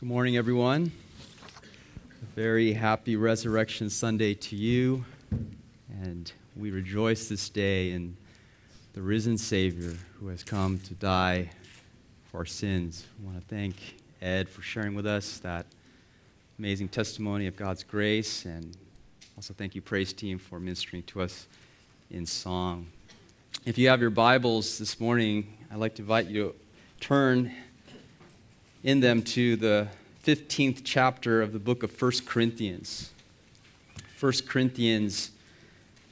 Good morning, everyone. A very happy Resurrection Sunday to you. And we rejoice this day in the risen Savior who has come to die for our sins. I want to thank Ed for sharing with us that amazing testimony of God's grace. And also thank you, Praise Team, for ministering to us in song. If you have your Bibles this morning, I'd like to invite you to turn in them to the 15th chapter of the book of 1 Corinthians. 1 Corinthians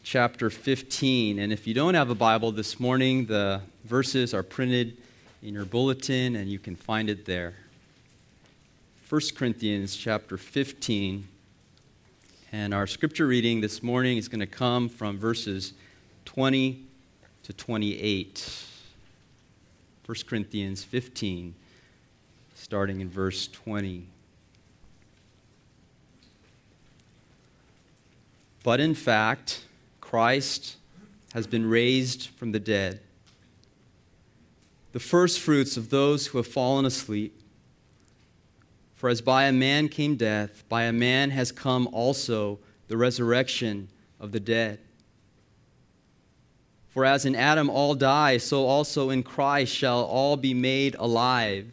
chapter 15. And if you don't have a Bible this morning, the verses are printed in your bulletin and you can find it there. 1 Corinthians chapter 15. And our scripture reading this morning is going to come from verses 20 to 28. 1 Corinthians 15 starting in verse 20. But in fact, Christ has been raised from the dead, the firstfruits of those who have fallen asleep. For as by a man came death, by a man has come also the resurrection of the dead. For as in Adam all die, so also in Christ shall all be made alive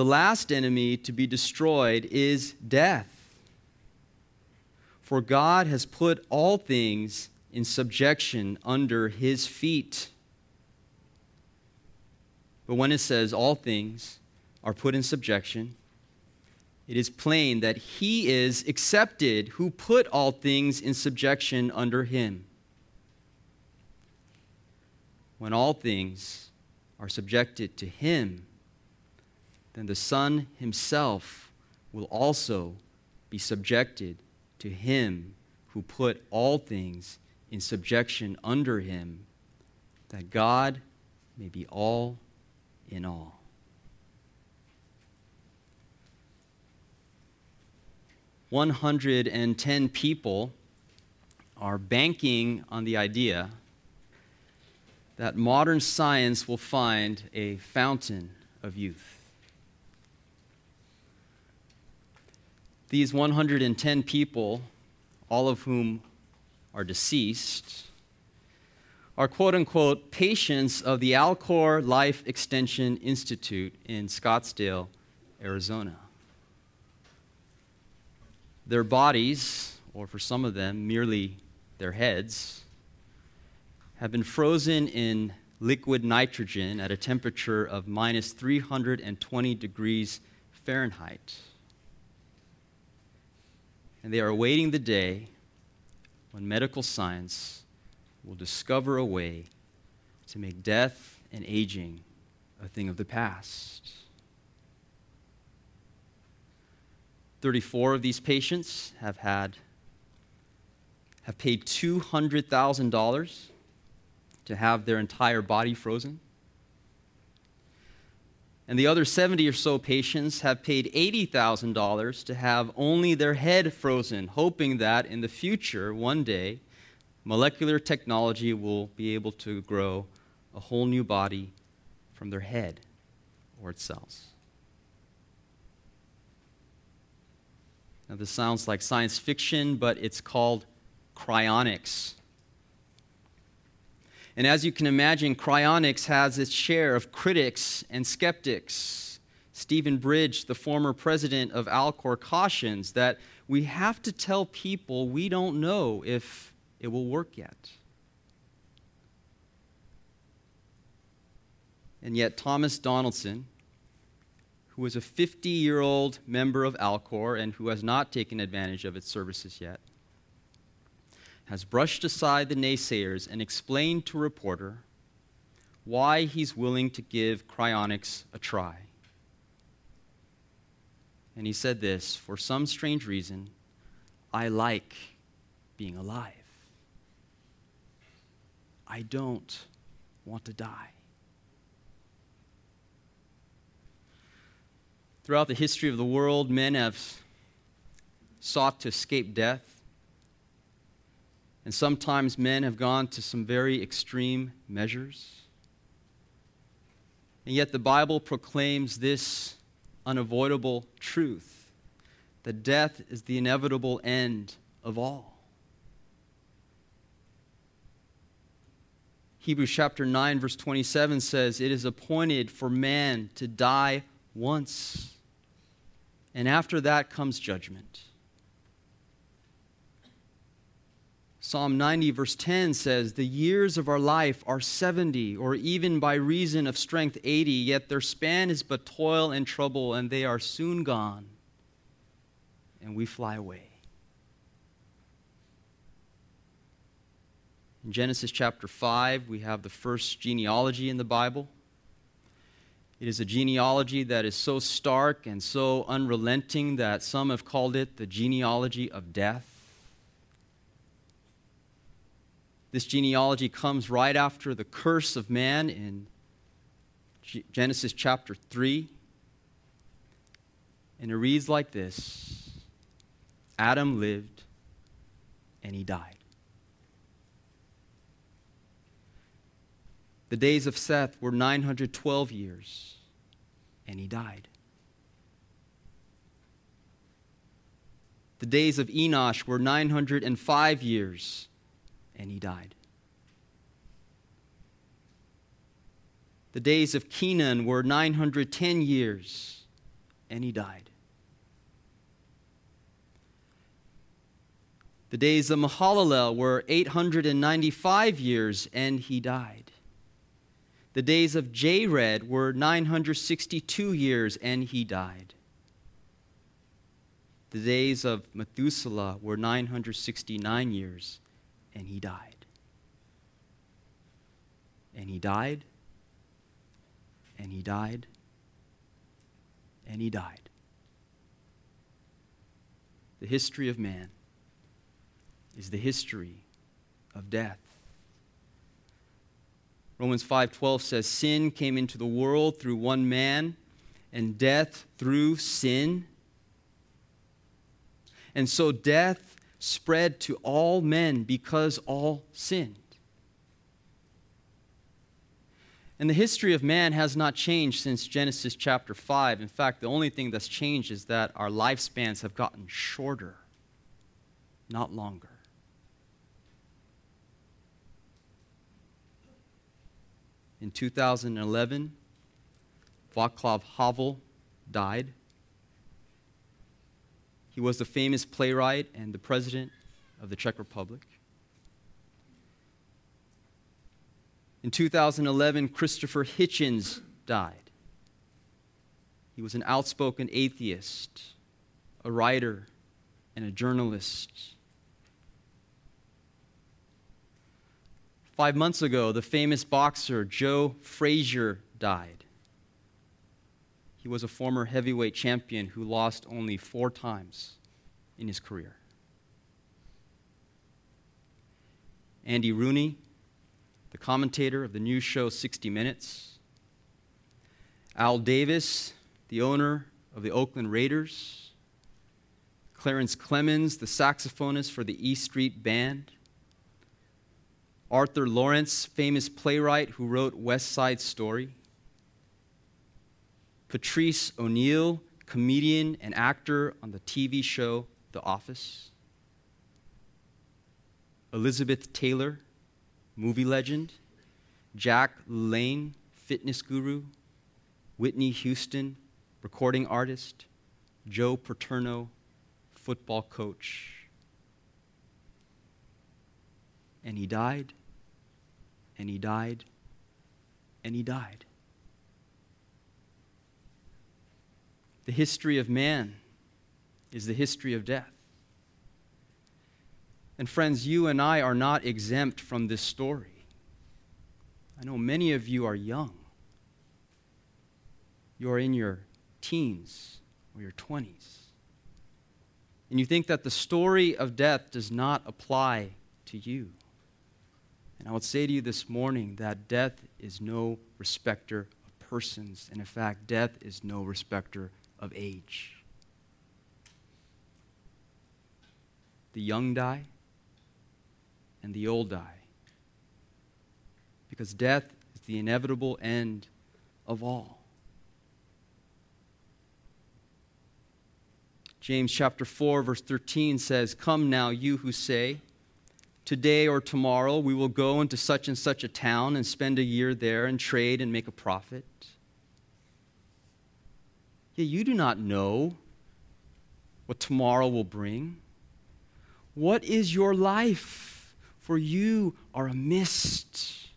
The last enemy to be destroyed is death. For God has put all things in subjection under his feet. But when it says all things are put in subjection, it is plain that he is accepted who put all things in subjection under him. When all things are subjected to him, then the Son himself will also be subjected to him who put all things in subjection under him, that God may be all in all. One hundred and ten people are banking on the idea that modern science will find a fountain of youth. These 110 people, all of whom are deceased, are quote unquote patients of the Alcor Life Extension Institute in Scottsdale, Arizona. Their bodies, or for some of them, merely their heads, have been frozen in liquid nitrogen at a temperature of minus 320 degrees Fahrenheit and they are awaiting the day when medical science will discover a way to make death and aging a thing of the past. 34 of these patients have had have paid $200,000 to have their entire body frozen. And the other 70 or so patients have paid $80,000 to have only their head frozen, hoping that in the future, one day, molecular technology will be able to grow a whole new body from their head or its cells. Now, this sounds like science fiction, but it's called cryonics. And as you can imagine, cryonics has its share of critics and skeptics. Stephen Bridge, the former president of Alcor, cautions that we have to tell people we don't know if it will work yet. And yet, Thomas Donaldson, who is a 50 year old member of Alcor and who has not taken advantage of its services yet, has brushed aside the naysayers and explained to a reporter why he's willing to give cryonics a try. And he said this For some strange reason, I like being alive. I don't want to die. Throughout the history of the world, men have sought to escape death. And sometimes men have gone to some very extreme measures. And yet the Bible proclaims this unavoidable truth that death is the inevitable end of all. Hebrews chapter 9, verse 27 says, It is appointed for man to die once, and after that comes judgment. Psalm 90, verse 10 says, The years of our life are 70, or even by reason of strength 80, yet their span is but toil and trouble, and they are soon gone, and we fly away. In Genesis chapter 5, we have the first genealogy in the Bible. It is a genealogy that is so stark and so unrelenting that some have called it the genealogy of death. This genealogy comes right after the curse of man in Genesis chapter 3. And it reads like this Adam lived and he died. The days of Seth were 912 years and he died. The days of Enosh were 905 years and he died. The days of Kenan were 910 years, and he died. The days of Mahalalel were 895 years, and he died. The days of Jared were 962 years, and he died. The days of Methuselah were 969 years, and he died. And he died, and he died, and he died. The history of man is the history of death. Romans 5:12 says sin came into the world through one man and death through sin. And so death spread to all men because all sinned. And the history of man has not changed since Genesis chapter 5. In fact, the only thing that's changed is that our lifespans have gotten shorter, not longer. In 2011, Václav Havel died. He was the famous playwright and the president of the Czech Republic. In 2011, Christopher Hitchens died. He was an outspoken atheist, a writer, and a journalist. Five months ago, the famous boxer Joe Frazier died. He was a former heavyweight champion who lost only four times in his career. Andy Rooney, the commentator of the news show 60 Minutes. Al Davis, the owner of the Oakland Raiders. Clarence Clemons, the saxophonist for the E Street Band. Arthur Laurents, famous playwright who wrote West Side Story. Patrice O'Neal, comedian and actor on the TV show The Office. Elizabeth Taylor, movie legend. Jack LaLanne, fitness guru. Whitney Houston, recording artist. Joe Paterno, football coach. And he died, and he died, and he died. The history of man is the history of death. And friends, you and I are not exempt from this story. I know many of you are young. You are in your teens or your 20s. And you think that the story of death does not apply to you. And I would say to you this morning that death is no respecter of persons. And in fact, death is no respecter of age. The young die, and the old die. Because death is the inevitable end of all. James chapter 4 verse 13 says, "Come now you who say, today or tomorrow we will go into such and such a town and spend a year there and trade and make a profit." You do not know what tomorrow will bring. What is your life? For you are a mist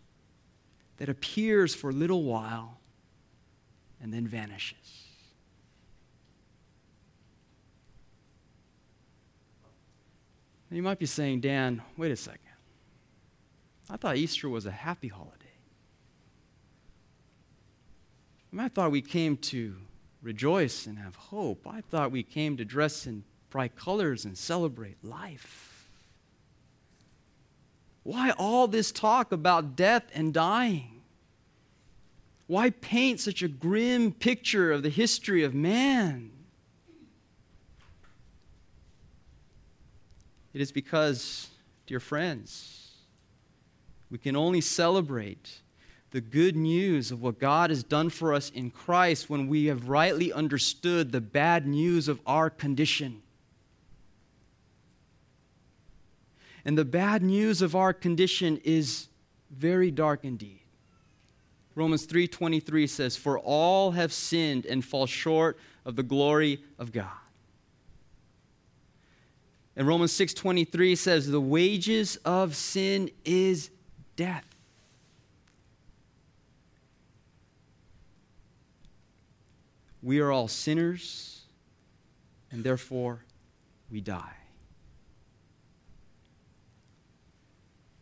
that appears for a little while and then vanishes. And you might be saying, Dan, wait a second. I thought Easter was a happy holiday. Mean, I thought we came to rejoice and have hope. I thought we came to dress in bright colors and celebrate life. Why all this talk about death and dying? Why paint such a grim picture of the history of man? It is because, dear friends, we can only celebrate the good news of what God has done for us in Christ when we have rightly understood the bad news of our condition. And the bad news of our condition is very dark indeed. Romans 3:23 says, "For all have sinned and fall short of the glory of God." And Romans 6:23 says, "The wages of sin is death." We are all sinners, and therefore we die.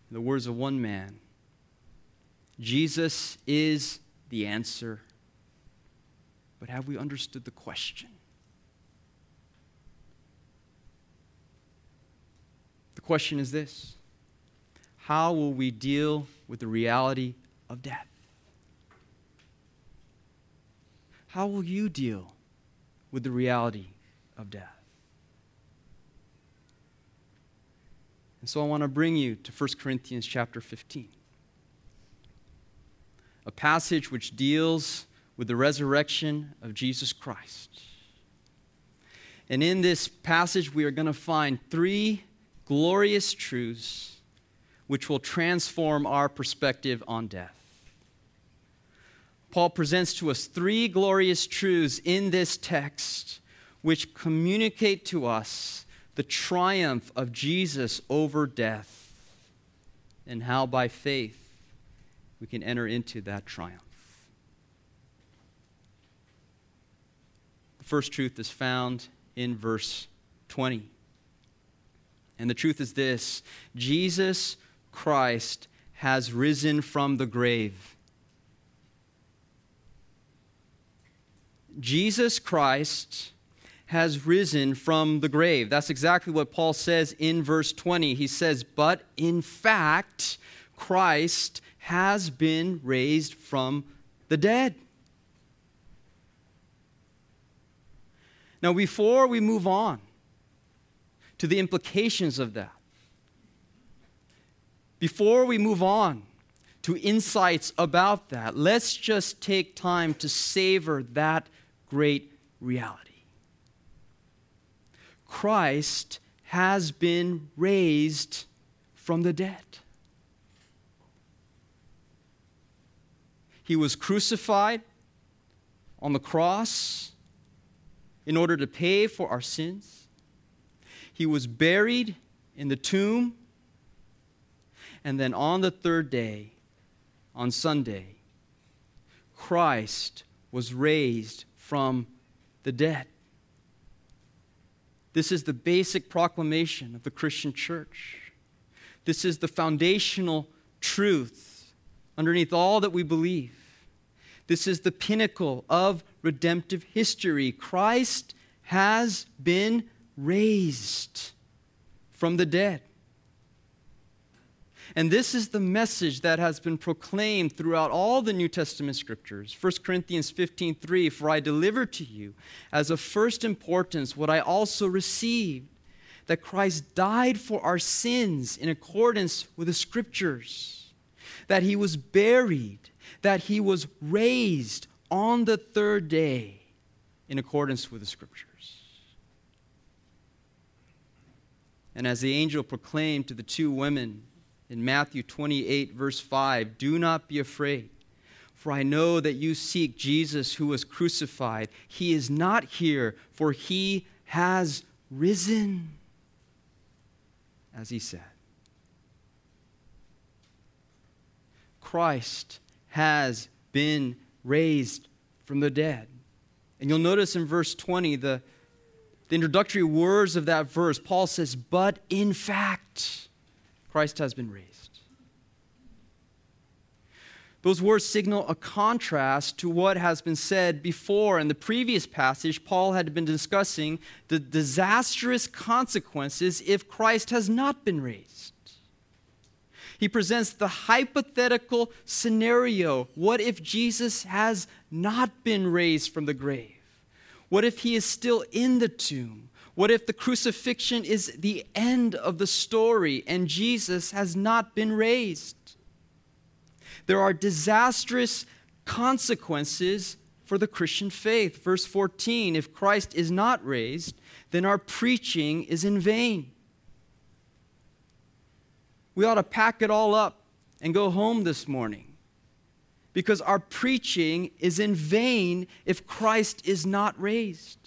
In the words of one man, Jesus is the answer. But have we understood the question? The question is this How will we deal with the reality of death? How will you deal with the reality of death? And so I want to bring you to 1 Corinthians chapter 15, a passage which deals with the resurrection of Jesus Christ. And in this passage, we are going to find three glorious truths which will transform our perspective on death. Paul presents to us three glorious truths in this text which communicate to us the triumph of Jesus over death and how by faith we can enter into that triumph. The first truth is found in verse 20. And the truth is this Jesus Christ has risen from the grave. Jesus Christ has risen from the grave. That's exactly what Paul says in verse 20. He says, But in fact, Christ has been raised from the dead. Now, before we move on to the implications of that, before we move on to insights about that, let's just take time to savor that great reality. Christ has been raised from the dead. He was crucified on the cross in order to pay for our sins. He was buried in the tomb. And then on the third day, on Sunday, Christ was raised from the dead. This is the basic proclamation of the Christian church. This is the foundational truth underneath all that we believe. This is the pinnacle of redemptive history. Christ has been raised from the dead. And this is the message that has been proclaimed throughout all the New Testament scriptures. 1 Corinthians 15:3 For I delivered to you as of first importance what I also received that Christ died for our sins in accordance with the scriptures, that he was buried, that he was raised on the third day in accordance with the scriptures. And as the angel proclaimed to the two women in Matthew 28, verse 5 Do not be afraid, for I know that you seek Jesus who was crucified. He is not here, for he has risen, as he said. Christ has been raised from the dead. And you'll notice in verse 20, the, the introductory words of that verse, Paul says, But in fact, Christ has been raised. Those words signal a contrast to what has been said before. In the previous passage, Paul had been discussing the disastrous consequences if Christ has not been raised. He presents the hypothetical scenario what if Jesus has not been raised from the grave? What if he is still in the tomb? What if the crucifixion is the end of the story and Jesus has not been raised? There are disastrous consequences for the Christian faith. Verse 14 If Christ is not raised, then our preaching is in vain. We ought to pack it all up and go home this morning because our preaching is in vain if Christ is not raised.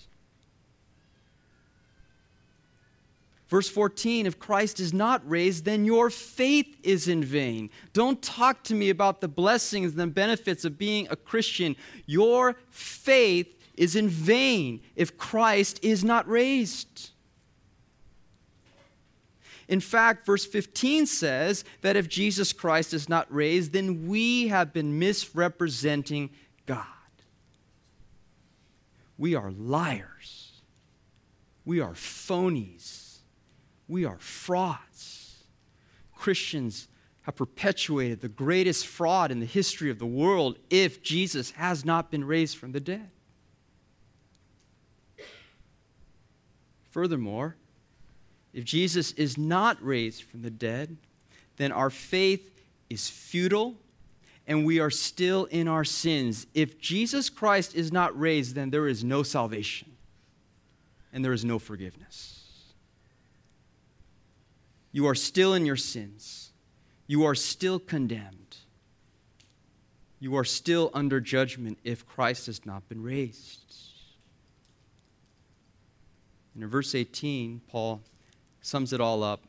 Verse 14 If Christ is not raised, then your faith is in vain. Don't talk to me about the blessings and the benefits of being a Christian. Your faith is in vain if Christ is not raised. In fact, verse 15 says that if Jesus Christ is not raised, then we have been misrepresenting God. We are liars. We are phonies we are frauds. Christians have perpetuated the greatest fraud in the history of the world if Jesus has not been raised from the dead. Furthermore, if Jesus is not raised from the dead, then our faith is futile and we are still in our sins. If Jesus Christ is not raised, then there is no salvation and there is no forgiveness you are still in your sins. You are still condemned. You are still under judgment if Christ has not been raised. And in verse 18, Paul sums it all up.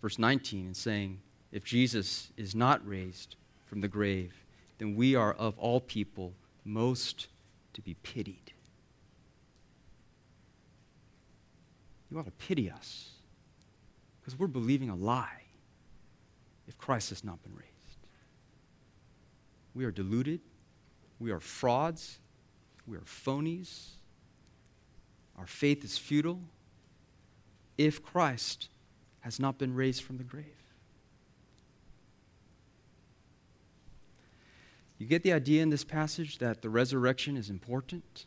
Verse 19, in saying, If Jesus is not raised from the grave, then we are of all people most to be pitied. You ought to pity us because we're believing a lie if Christ has not been raised. We are deluded. We are frauds. We are phonies. Our faith is futile if Christ has not been raised from the grave. You get the idea in this passage that the resurrection is important?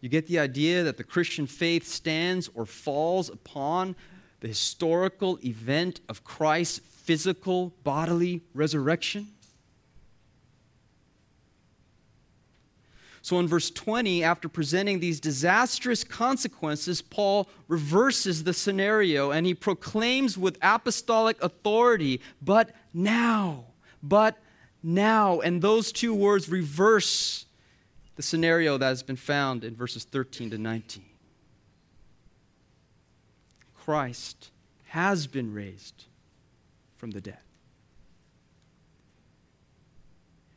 You get the idea that the Christian faith stands or falls upon the historical event of Christ's physical bodily resurrection? So, in verse 20, after presenting these disastrous consequences, Paul reverses the scenario and he proclaims with apostolic authority, but now, but now. And those two words reverse the scenario that has been found in verses 13 to 19. Christ has been raised from the dead.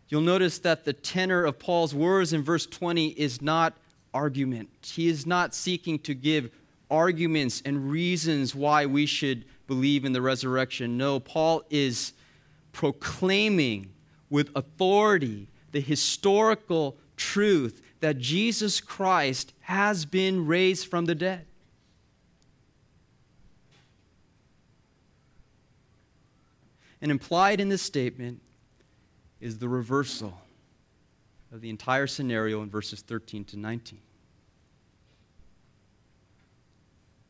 You'll notice that the tenor of Paul's words in verse 20 is not argument. He is not seeking to give arguments and reasons why we should believe in the resurrection. No, Paul is proclaiming with authority the historical truth that Jesus Christ has been raised from the dead. And implied in this statement is the reversal of the entire scenario in verses 13 to 19.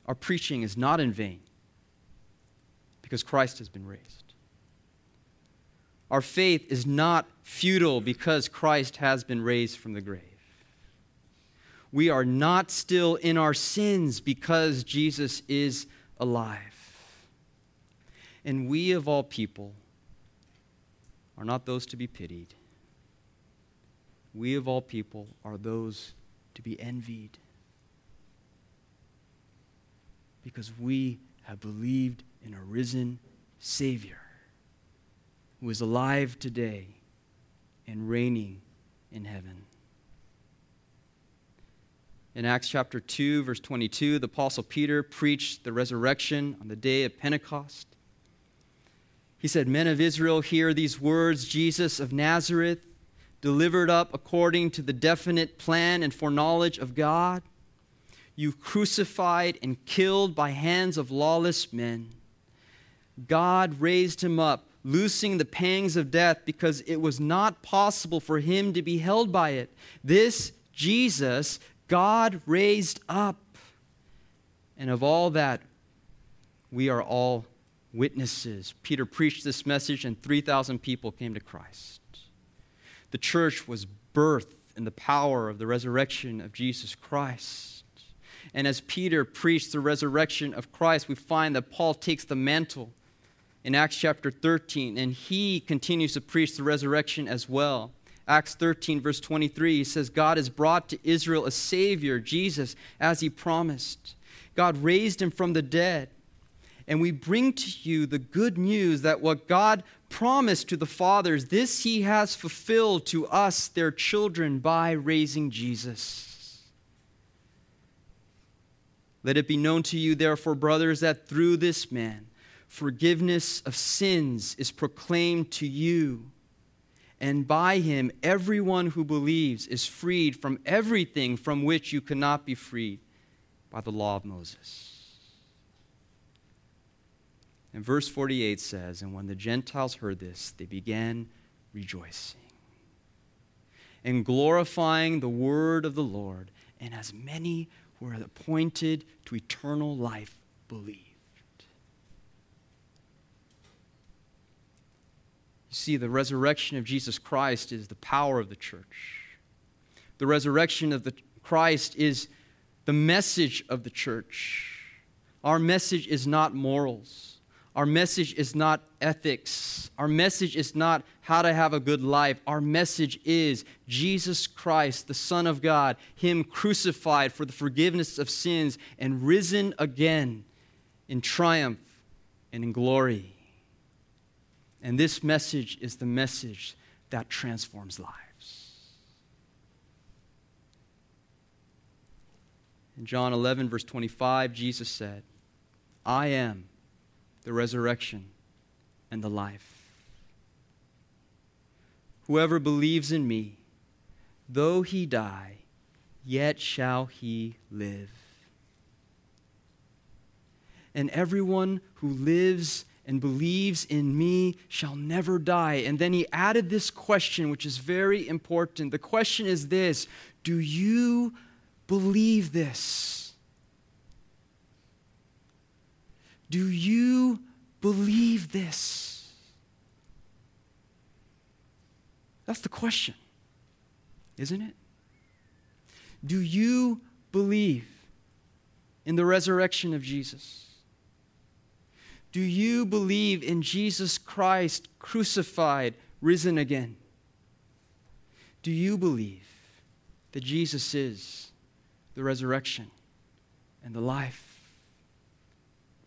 Our preaching is not in vain because Christ has been raised. Our faith is not futile because Christ has been raised from the grave. We are not still in our sins because Jesus is alive. And we, of all people, are not those to be pitied. We, of all people, are those to be envied. Because we have believed in a risen Savior who is alive today and reigning in heaven. In Acts chapter 2, verse 22, the Apostle Peter preached the resurrection on the day of Pentecost. He said, Men of Israel, hear these words Jesus of Nazareth, delivered up according to the definite plan and foreknowledge of God, you crucified and killed by hands of lawless men. God raised him up, loosing the pangs of death because it was not possible for him to be held by it. This Jesus, God raised up. And of all that, we are all witnesses. Peter preached this message, and 3,000 people came to Christ. The church was birthed in the power of the resurrection of Jesus Christ. And as Peter preached the resurrection of Christ, we find that Paul takes the mantle in Acts chapter 13, and he continues to preach the resurrection as well. Acts 13, verse 23, he says, God has brought to Israel a Savior, Jesus, as he promised. God raised him from the dead and we bring to you the good news that what God promised to the fathers, this he has fulfilled to us, their children, by raising Jesus. Let it be known to you, therefore, brothers, that through this man, forgiveness of sins is proclaimed to you. And by him, everyone who believes is freed from everything from which you cannot be freed by the law of Moses. And verse 48 says, And when the Gentiles heard this, they began rejoicing and glorifying the word of the Lord. And as many were appointed to eternal life believed. You see, the resurrection of Jesus Christ is the power of the church. The resurrection of the Christ is the message of the church. Our message is not morals. Our message is not ethics. Our message is not how to have a good life. Our message is Jesus Christ, the Son of God, Him crucified for the forgiveness of sins and risen again in triumph and in glory. And this message is the message that transforms lives. In John 11, verse 25, Jesus said, I am the resurrection, and the life. Whoever believes in me, though he die, yet shall he live. And everyone who lives and believes in me shall never die. And then he added this question, which is very important. The question is this Do you believe this? Do you believe this? That's the question, isn't it? Do you believe in the resurrection of Jesus? Do you believe in Jesus Christ crucified, risen again? Do you believe that Jesus is the resurrection and the life?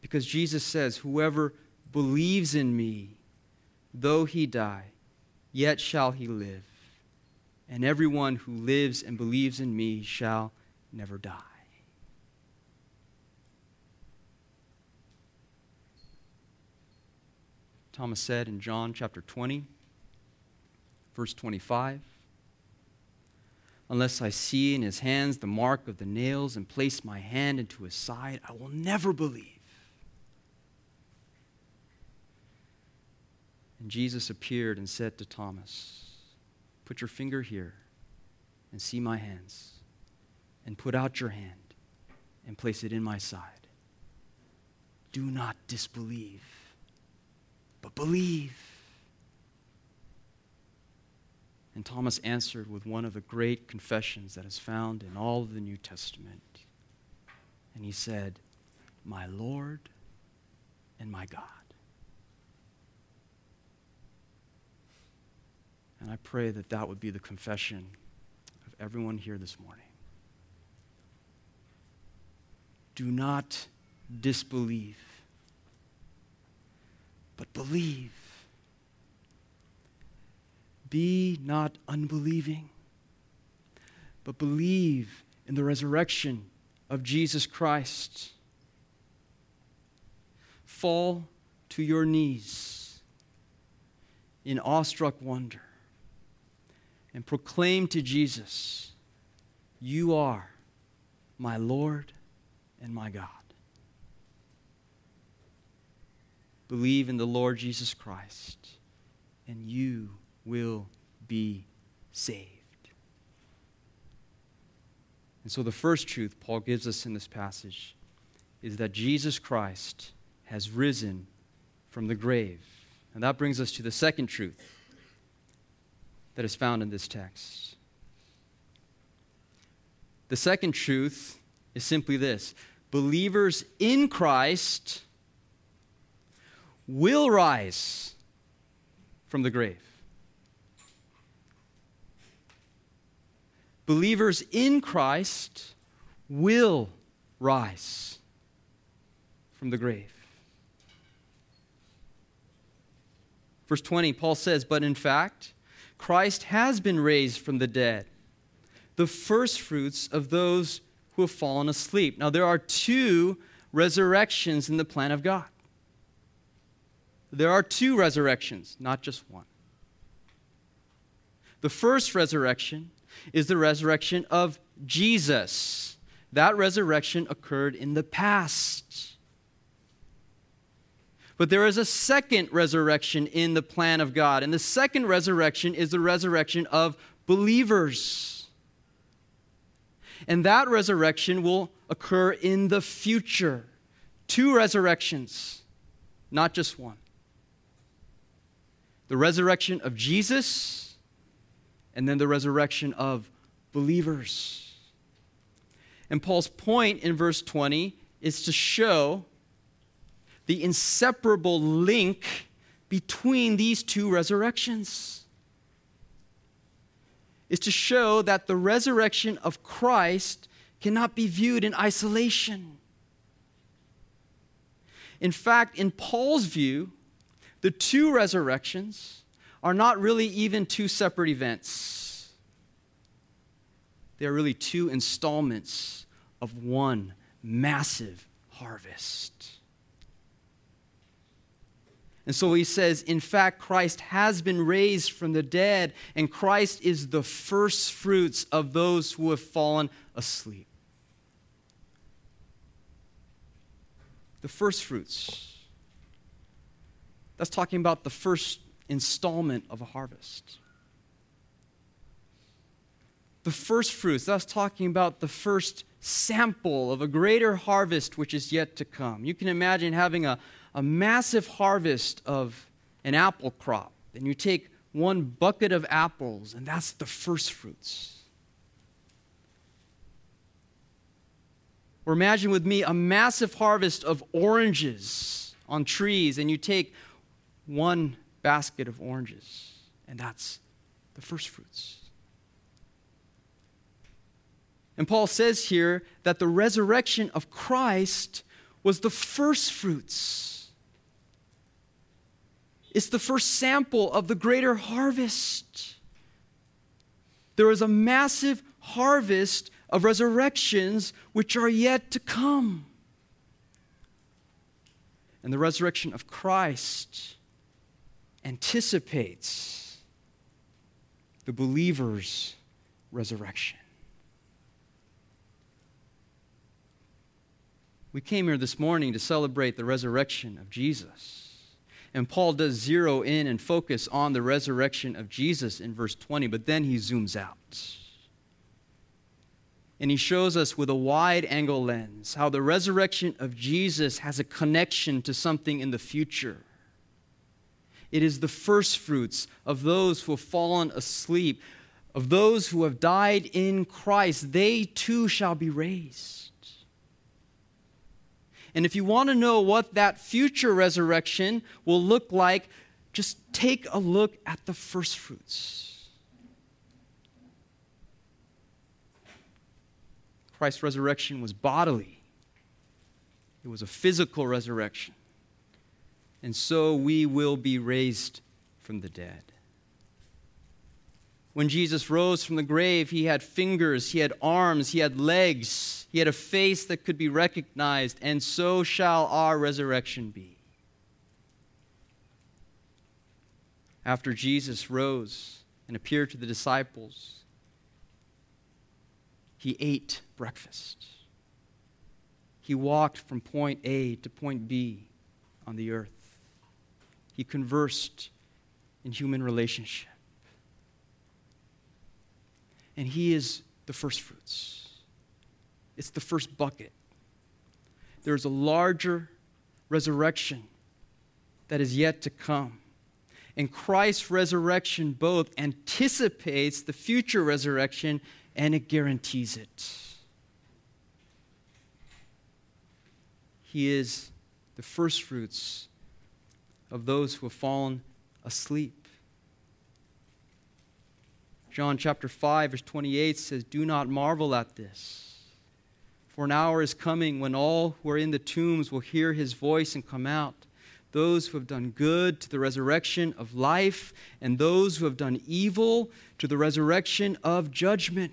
Because Jesus says, Whoever believes in me, though he die, yet shall he live. And everyone who lives and believes in me shall never die. Thomas said in John chapter 20, Verse 25 Unless I see in his hands the mark of the nails and place my hand into his side, I will never believe. And Jesus appeared and said to Thomas, Put your finger here and see my hands, and put out your hand and place it in my side. Do not disbelieve, but believe. And Thomas answered with one of the great confessions that is found in all of the New Testament. And he said, My Lord and my God. And I pray that that would be the confession of everyone here this morning. Do not disbelieve, but believe. Be not unbelieving, but believe in the resurrection of Jesus Christ. Fall to your knees in awestruck wonder and proclaim to Jesus, You are my Lord and my God. Believe in the Lord Jesus Christ, and you will be saved. And so, the first truth Paul gives us in this passage is that Jesus Christ has risen from the grave. And that brings us to the second truth that is found in this text. The second truth is simply this believers in Christ will rise from the grave. Believers in Christ will rise from the grave. Verse 20, Paul says, But in fact, Christ has been raised from the dead, the firstfruits of those who have fallen asleep. Now, there are two resurrections in the plan of God. There are two resurrections, not just one. The first resurrection is the resurrection of Jesus. That resurrection occurred in the past. But there is a second resurrection in the plan of God. And the second resurrection is the resurrection of believers. And that resurrection will occur in the future. Two resurrections, not just one. The resurrection of Jesus, and then the resurrection of believers. And Paul's point in verse 20 is to show the inseparable link between these two resurrections is to show that the resurrection of Christ cannot be viewed in isolation. In fact, in Paul's view, the two resurrections are not really even two separate events. They are really two installments of one massive harvest. And so he says, in fact, Christ has been raised from the dead, and Christ is the first fruits of those who have fallen asleep. The first fruits. That's talking about the first installment of a harvest. The first fruits, that's talking about the first sample of a greater harvest which is yet to come. You can imagine having a, a massive harvest of an apple crop, and you take one bucket of apples, and that's the first fruits. Or imagine with me a massive harvest of oranges on trees, and you take one basket of oranges, and that's the first fruits. And Paul says here that the resurrection of Christ was the first fruits. It's the first sample of the greater harvest. There is a massive harvest of resurrections which are yet to come. And the resurrection of Christ anticipates the believer's resurrection. We came here this morning to celebrate the resurrection of Jesus. And Paul does zero in and focus on the resurrection of Jesus in verse 20, but then he zooms out. And he shows us with a wide angle lens how the resurrection of Jesus has a connection to something in the future. It is the first fruits of those who have fallen asleep, of those who have died in Christ. They too shall be raised. And if you want to know what that future resurrection will look like, just take a look at the first fruits. Christ's resurrection was bodily, it was a physical resurrection. And so we will be raised from the dead. When Jesus rose from the grave, he had fingers, he had arms, he had legs, he had a face that could be recognized, and so shall our resurrection be. After Jesus rose and appeared to the disciples, he ate breakfast. He walked from point A to point B on the earth. He conversed in human relationship and He is the first fruits. It's the first bucket. There's a larger resurrection that is yet to come. And Christ's resurrection both anticipates the future resurrection and it guarantees it. He is the first fruits of those who have fallen asleep. John chapter 5, verse 28 says, Do not marvel at this. For an hour is coming when all who are in the tombs will hear his voice and come out. Those who have done good to the resurrection of life, and those who have done evil to the resurrection of judgment.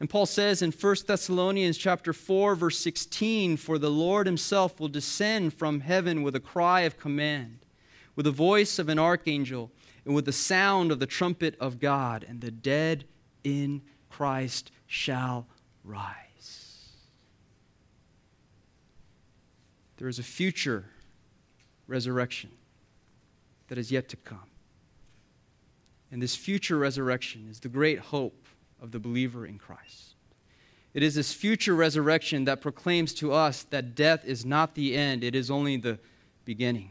And Paul says in 1 Thessalonians chapter 4 verse 16 for the Lord himself will descend from heaven with a cry of command with the voice of an archangel, and with the sound of the trumpet of God, and the dead in Christ shall rise. There is a future resurrection that is yet to come. And this future resurrection is the great hope of the believer in Christ. It is this future resurrection that proclaims to us that death is not the end, it is only the beginning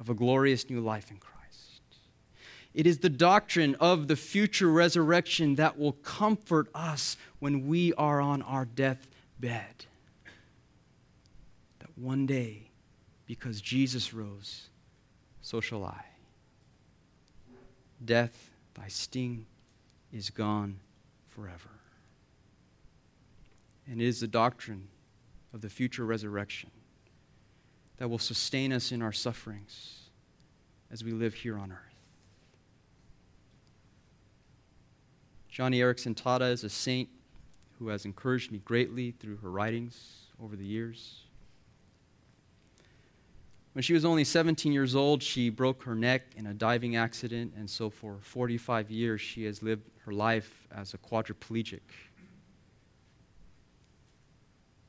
of a glorious new life in Christ. It is the doctrine of the future resurrection that will comfort us when we are on our deathbed. That one day, because Jesus rose, so shall I. Death, thy sting is gone forever. And it is the doctrine of the future resurrection that will sustain us in our sufferings as we live here on earth. Joni Eareckson Tada is a saint who has encouraged me greatly through her writings over the years. When she was only 17 years old, she broke her neck in a diving accident, and so for 45 years she has lived her life as a quadriplegic.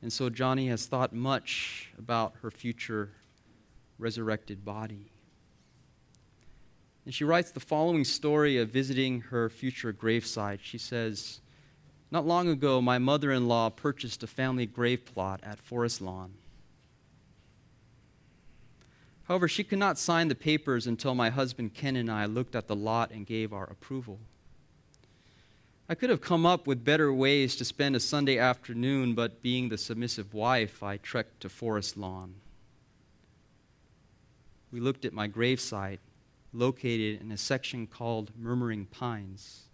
And so Joni has thought much about her future resurrected body. And she writes the following story of visiting her future gravesite. She says, Not long ago, my mother in law purchased a family grave plot at Forest Lawn. However, she could not sign the papers until my husband Ken and I looked at the lot and gave our approval. I could have come up with better ways to spend a Sunday afternoon, but being the submissive wife, I trekked to Forest Lawn. We looked at my gravesite, located in a section called Murmuring Pines,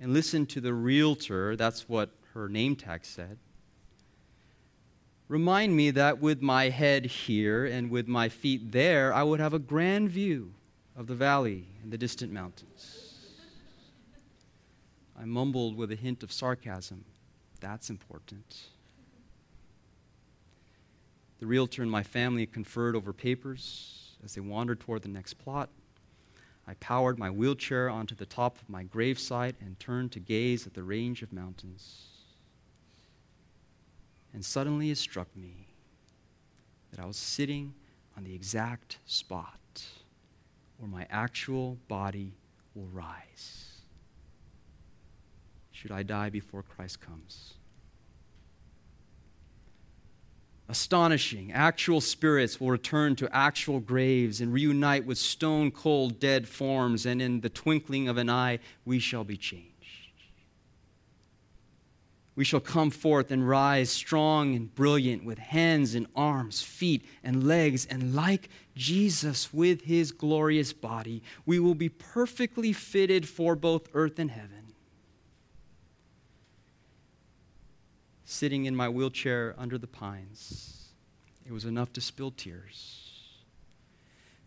and listened to the realtor, that's what her name tag said, remind me that with my head here and with my feet there, I would have a grand view of the valley and the distant mountains. I mumbled with a hint of sarcasm. That's important. The realtor and my family conferred over papers, as they wandered toward the next plot. I powered my wheelchair onto the top of my gravesite and turned to gaze at the range of mountains. And suddenly it struck me that I was sitting on the exact spot where my actual body will rise. Should I die before Christ comes? Astonishing. Actual spirits will return to actual graves and reunite with stone cold dead forms, and in the twinkling of an eye, we shall be changed. We shall come forth and rise strong and brilliant with hands and arms, feet and legs, and like Jesus with his glorious body, we will be perfectly fitted for both earth and heaven. sitting in my wheelchair under the pines. It was enough to spill tears.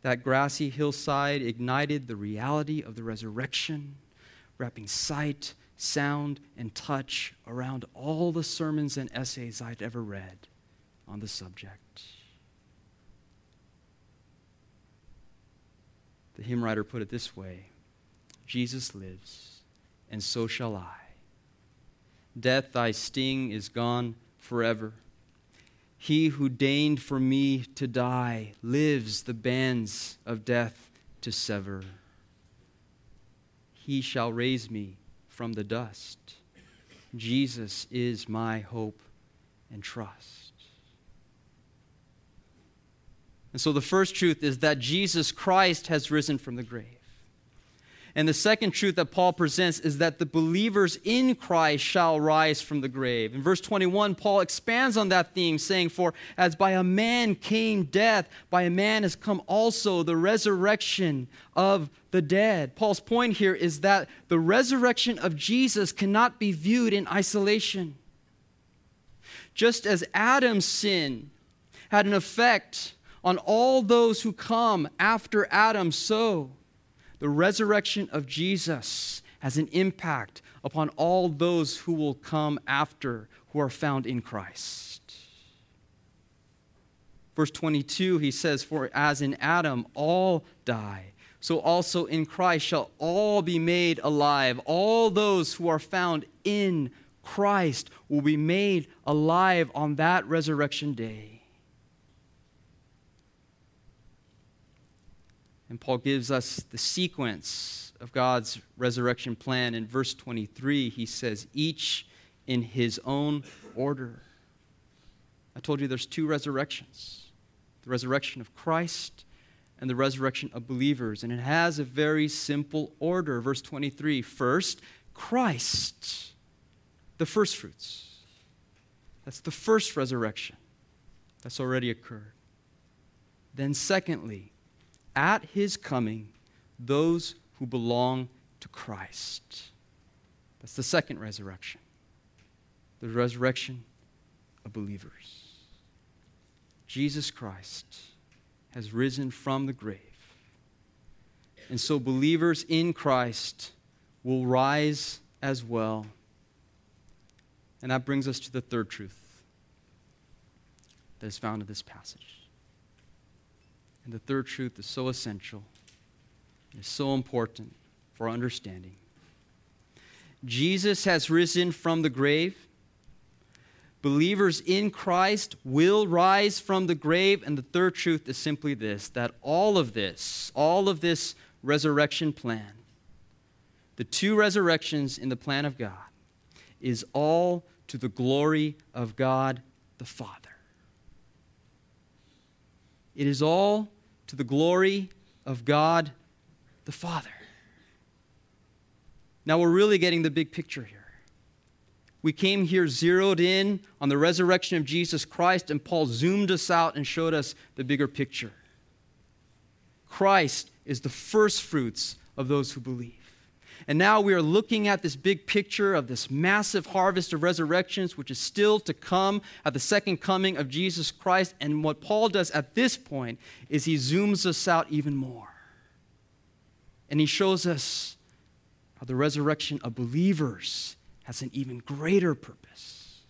That grassy hillside ignited the reality of the resurrection, wrapping sight, sound, and touch around all the sermons and essays I'd ever read on the subject. The hymn writer put it this way Jesus lives, and so shall I. Death, thy sting is gone forever. He who deigned for me to die lives the bands of death to sever. He shall raise me from the dust. Jesus is my hope and trust. And so the first truth is that Jesus Christ has risen from the grave. And the second truth that Paul presents is that the believers in Christ shall rise from the grave. In verse 21, Paul expands on that theme, saying, For as by a man came death, by a man has come also the resurrection of the dead. Paul's point here is that the resurrection of Jesus cannot be viewed in isolation. Just as Adam's sin had an effect on all those who come after Adam, so the resurrection of Jesus has an impact upon all those who will come after who are found in Christ. Verse 22, he says, For as in Adam all die, so also in Christ shall all be made alive. All those who are found in Christ will be made alive on that resurrection day. And Paul gives us the sequence of God's resurrection plan. In verse 23, he says, each in his own order. I told you there's two resurrections the resurrection of Christ and the resurrection of believers. And it has a very simple order. Verse 23 first, Christ, the first fruits. That's the first resurrection that's already occurred. Then, secondly, at his coming those who belong to Christ. That's the second resurrection the resurrection of believers. Jesus Christ has risen from the grave. And so believers in Christ will rise as well. And that brings us to the third truth that is found in this passage. And the third truth is so essential, is so important for understanding. Jesus has risen from the grave. Believers in Christ will rise from the grave. And the third truth is simply this that all of this, all of this resurrection plan, the two resurrections in the plan of God, is all to the glory of God the Father. It is all to the glory of God the Father. Now we're really getting the big picture here. We came here zeroed in on the resurrection of Jesus Christ, and Paul zoomed us out and showed us the bigger picture. Christ is the first fruits of those who believe. And now we are looking at this big picture of this massive harvest of resurrections, which is still to come at the second coming of Jesus Christ. And what Paul does at this point is he zooms us out even more. And he shows us how the resurrection of believers has an even greater purpose.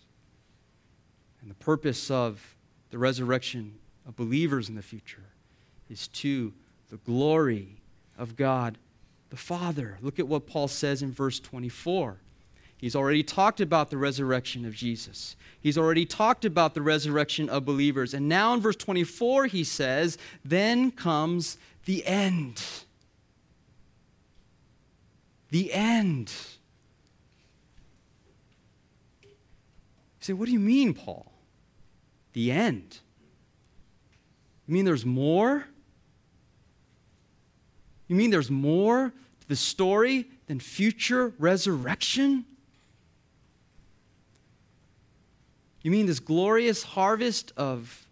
And the purpose of the resurrection of believers in the future is to the glory of God the Father. Look at what Paul says in verse 24. He's already talked about the resurrection of Jesus. He's already talked about the resurrection of believers. And now in verse 24, he says, Then comes the end. The end. You say, What do you mean, Paul? The end. You mean there's more? You mean there's more to the story than future resurrection? You mean this glorious harvest of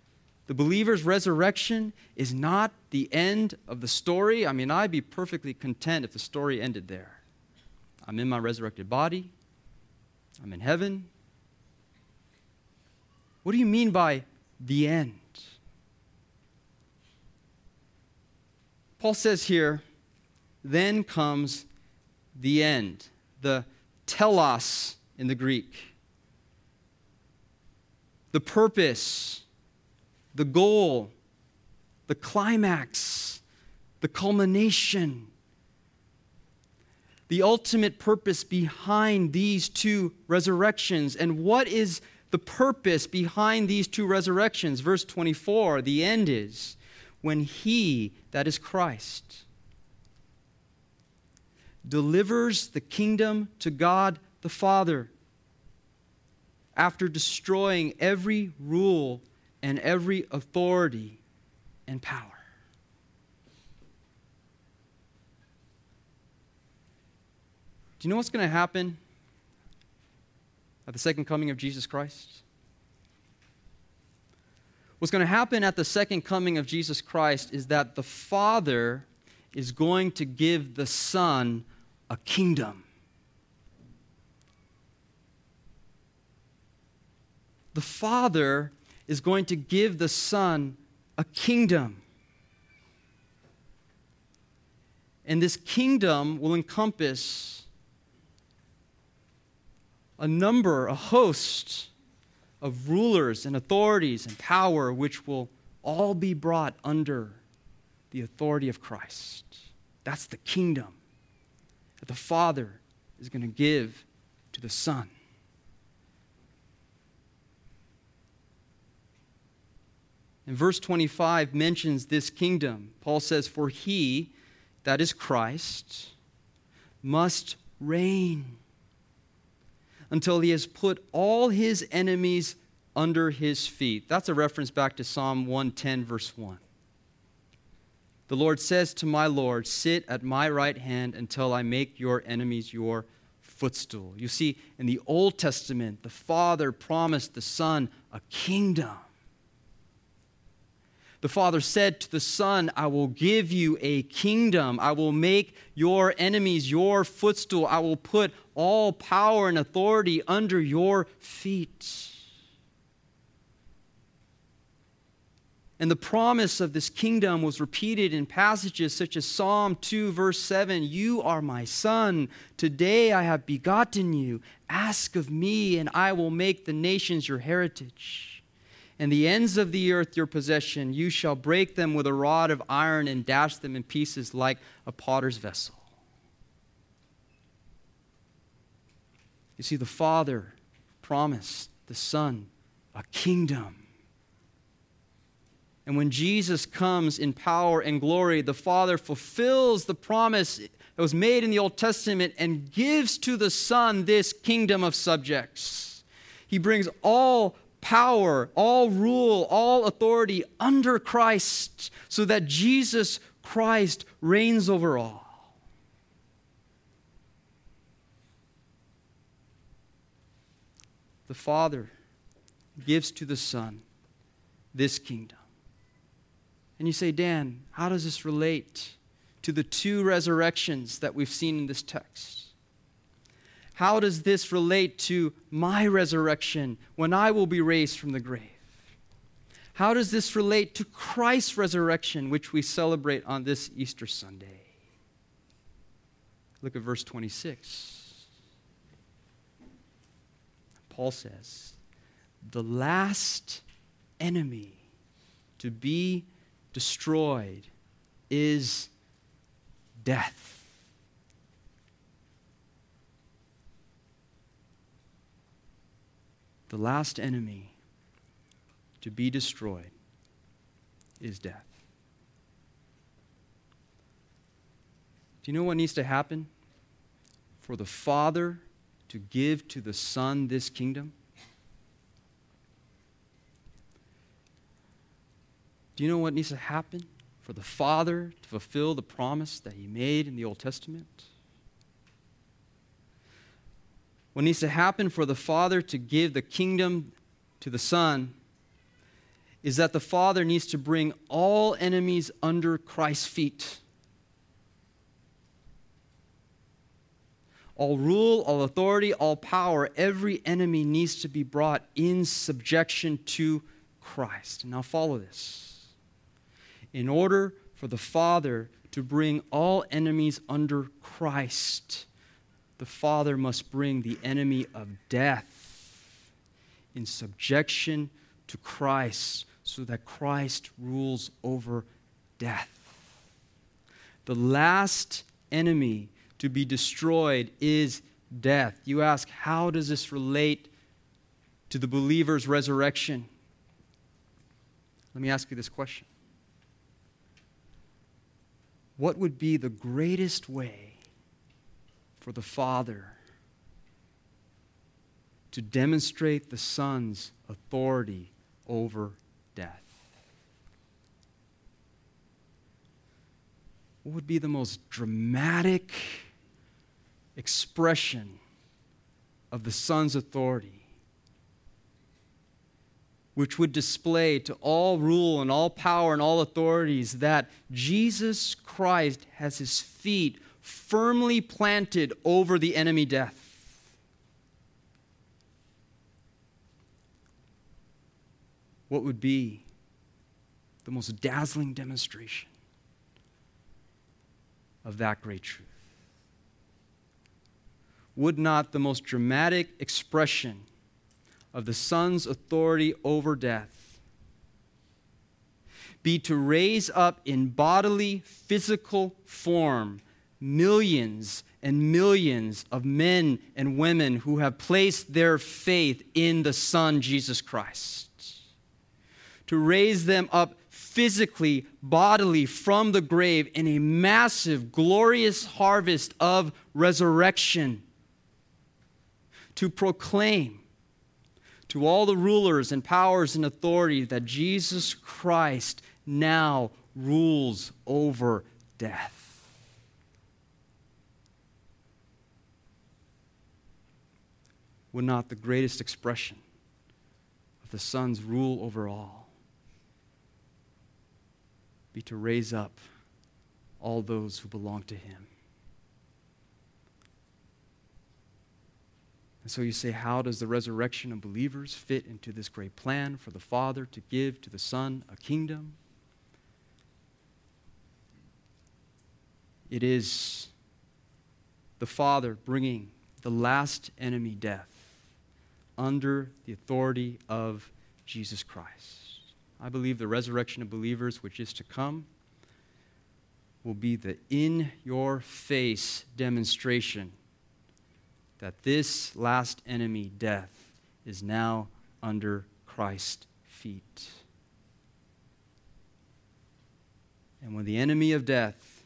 the believer's resurrection is not the end of the story? I mean, I'd be perfectly content if the story ended there. I'm in my resurrected body, I'm in heaven. What do you mean by the end? Paul says here, then comes the end, the telos in the Greek. The purpose, the goal, the climax, the culmination, the ultimate purpose behind these two resurrections. And what is the purpose behind these two resurrections? Verse 24, the end is when He, that is Christ, delivers the kingdom to God the Father after destroying every rule and every authority and power. Do you know what's going to happen at the second coming of Jesus Christ? What's going to happen at the second coming of Jesus Christ is that the Father is going to give the Son a kingdom. The Father is going to give the Son a kingdom. And this kingdom will encompass a number, a host of rulers and authorities and power, which will all be brought under the authority of Christ. That's the kingdom that the Father is going to give to the Son. And verse 25 mentions this kingdom. Paul says, For he, that is Christ, must reign until he has put all his enemies under his feet. That's a reference back to Psalm 110, verse 1. The Lord says to my Lord, Sit at my right hand until I make your enemies your footstool. You see, in the Old Testament, the Father promised the Son a kingdom. The Father said to the Son, I will give you a kingdom. I will make your enemies your footstool. I will put all power and authority under your feet. And the promise of this kingdom was repeated in passages such as Psalm 2, verse 7 You are my son. Today I have begotten you. Ask of me, and I will make the nations your heritage. And the ends of the earth your possession. You shall break them with a rod of iron and dash them in pieces like a potter's vessel. You see, the Father promised the Son a kingdom and when Jesus comes in power and glory, the Father fulfills the promise that was made in the Old Testament and gives to the Son this kingdom of subjects. He brings all power, all rule, all authority under Christ so that Jesus Christ reigns over all. The Father gives to the Son this kingdom. And you say, Dan, how does this relate to the two resurrections that we've seen in this text? How does this relate to my resurrection when I will be raised from the grave? How does this relate to Christ's resurrection, which we celebrate on this Easter Sunday? Look at verse 26. Paul says, The last enemy to be destroyed is death. The last enemy to be destroyed is death. Do you know what needs to happen for the Father to give to the Son this kingdom? Do you know what needs to happen for the Father to fulfill the promise that He made in the Old Testament? What needs to happen for the Father to give the kingdom to the Son is that the Father needs to bring all enemies under Christ's feet. All rule, all authority, all power, every enemy needs to be brought in subjection to Christ. Now, follow this. In order for the Father to bring all enemies under Christ, the Father must bring the enemy of death in subjection to Christ so that Christ rules over death. The last enemy to be destroyed is death. You ask, how does this relate to the believer's resurrection? Let me ask you this question What would be the greatest way for the Father to demonstrate the Son's authority over death? What would be the most dramatic expression of the Son's authority, which would display to all rule and all power and all authorities that Jesus Christ has his feet firmly planted over the enemy death. What would be the most dazzling demonstration of that great truth? would not the most dramatic expression of the Son's authority over death be to raise up in bodily, physical form millions and millions of men and women who have placed their faith in the Son, Jesus Christ? To raise them up physically, bodily from the grave in a massive, glorious harvest of resurrection to proclaim to all the rulers and powers and authorities that Jesus Christ now rules over death. Would not the greatest expression of the Son's rule over all be to raise up all those who belong to Him? And so you say, how does the resurrection of believers fit into this great plan for the Father to give to the Son a kingdom? It is the Father bringing the last enemy, death, under the authority of Jesus Christ. I believe the resurrection of believers, which is to come, will be the in your face demonstration that this last enemy, death, is now under Christ's feet. And when the enemy of death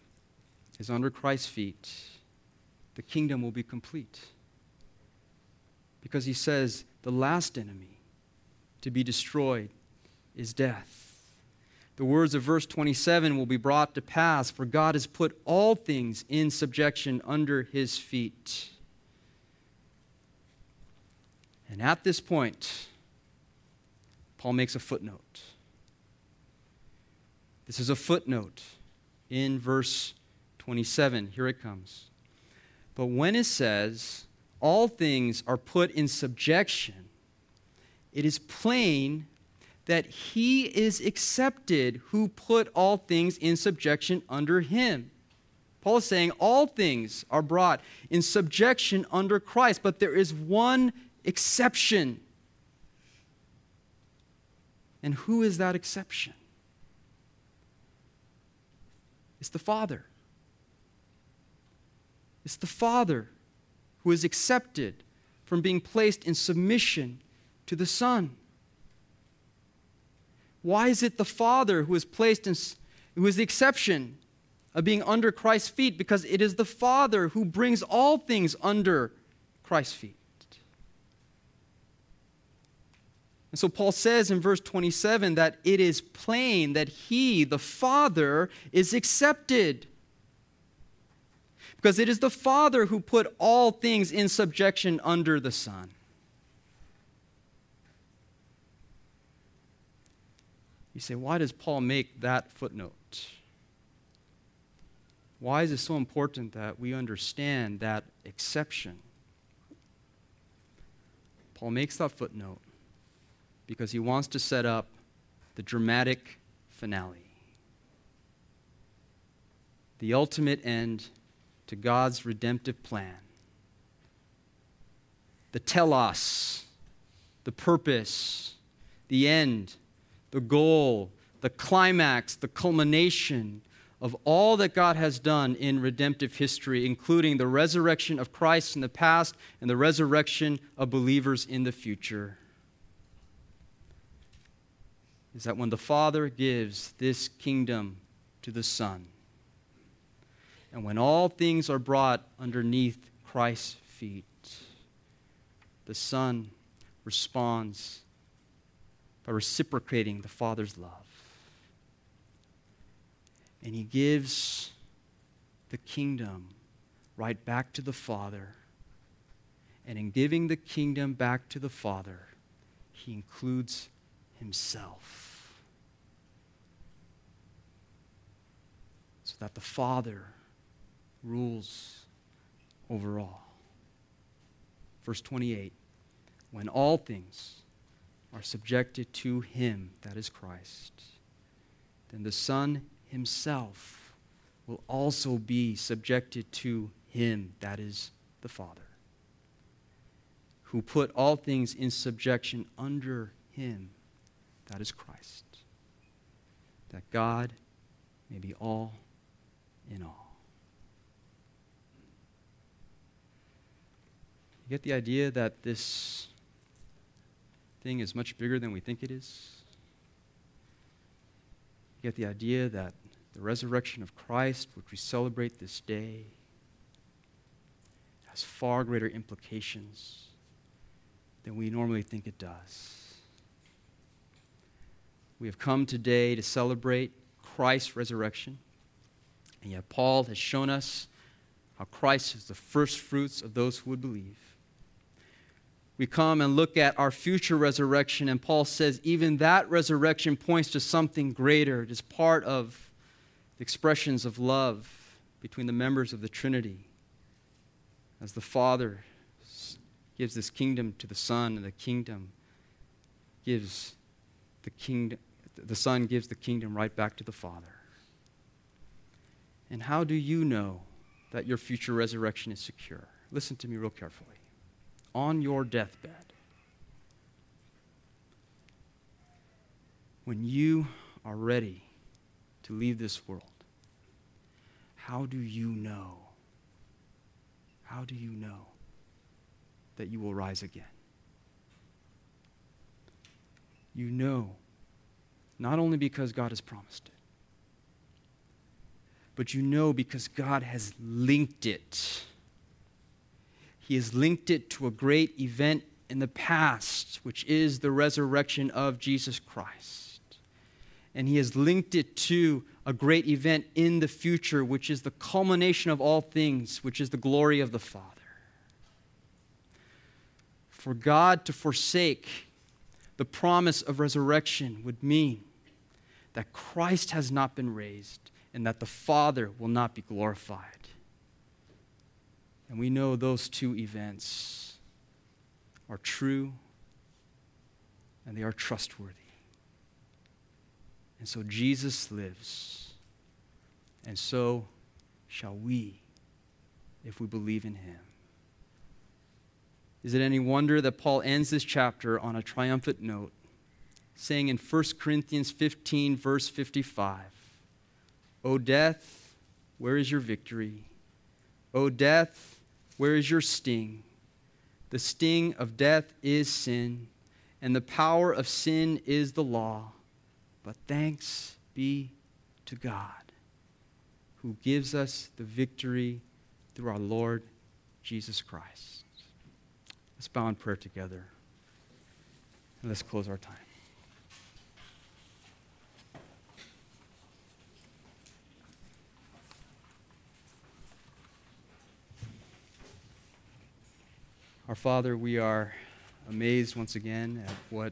is under Christ's feet, the kingdom will be complete. Because he says the last enemy to be destroyed is death. The words of verse 27 will be brought to pass, for God has put all things in subjection under his feet. And at this point, Paul makes a footnote. This is a footnote in verse 27. Here it comes. But when it says, all things are put in subjection, it is plain that he is accepted who put all things in subjection under him. Paul is saying all things are brought in subjection under Christ, but there is one exception. And who is that exception? It's the Father. It's the Father who is accepted from being placed in submission to the Son. Why is it the Father who is placed in, who is the exception of being under Christ's feet? Because it is the Father who brings all things under Christ's feet. And so Paul says in verse 27 that it is plain that he, the Father, is accepted. Because it is the Father who put all things in subjection under the Son. You say, why does Paul make that footnote? Why is it so important that we understand that exception? Paul makes that footnote because he wants to set up the dramatic finale. The ultimate end to God's redemptive plan. The telos, the purpose, the end, the goal, the climax, the culmination of all that God has done in redemptive history, including the resurrection of Christ in the past and the resurrection of believers in the future is that when the Father gives this kingdom to the Son, and when all things are brought underneath Christ's feet, the Son responds by reciprocating the Father's love. And he gives the kingdom right back to the Father. And in giving the kingdom back to the Father, he includes himself. That the Father rules over all. Verse 28 When all things are subjected to him, that is Christ, then the Son himself will also be subjected to him, that is the Father, who put all things in subjection under him that is Christ. That God may be all in all. You get the idea that this thing is much bigger than we think it is? You get the idea that the resurrection of Christ, which we celebrate this day, has far greater implications than we normally think it does. We have come today to celebrate Christ's resurrection. And yet, Paul has shown us how Christ is the first fruits of those who would believe. We come and look at our future resurrection, and Paul says even that resurrection points to something greater. It is part of the expressions of love between the members of the Trinity. As the Father gives this kingdom to the Son, and the kingdom gives the kingdom the Son gives the kingdom right back to the Father. And how do you know that your future resurrection is secure? Listen to me real carefully. On your deathbed, when you are ready to leave this world, how do you know? How do you know that you will rise again? You know not only because God has promised it, but you know because God has linked it. He has linked it to a great event in the past, which is the resurrection of Jesus Christ. And He has linked it to a great event in the future, which is the culmination of all things, which is the glory of the Father. For God to forsake the promise of resurrection would mean that Christ has not been raised and that the Father will not be glorified. And we know those two events are true and they are trustworthy. And so Jesus lives, and so shall we if we believe in him. Is it any wonder that Paul ends this chapter on a triumphant note, saying in 1 Corinthians 15, verse 55, O death, where is your victory? O death, where is your sting? The sting of death is sin, and the power of sin is the law. But thanks be to God, who gives us the victory through our Lord Jesus Christ. Let's bow in prayer together, and let's close our time. Our Father, we are amazed once again at what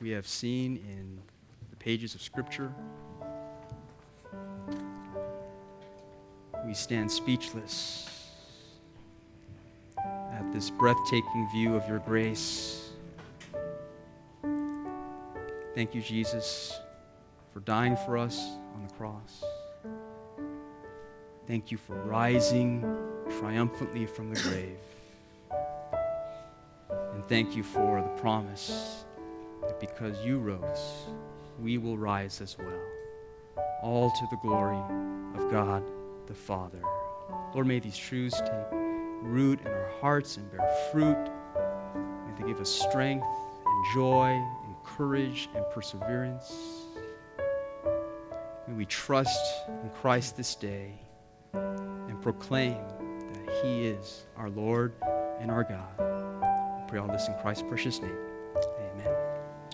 we have seen in the pages of Scripture. We stand speechless at this breathtaking view of your grace. Thank you, Jesus, for dying for us on the cross. Thank you for rising triumphantly from the grave. And thank you for the promise that because you rose, we will rise as well. All to the glory of God the Father. Lord, may these truths take root in our hearts and bear fruit. May they give us strength and joy and courage and perseverance. May we trust in Christ this day and proclaim He is our Lord and our God. I pray all this in Christ's precious name.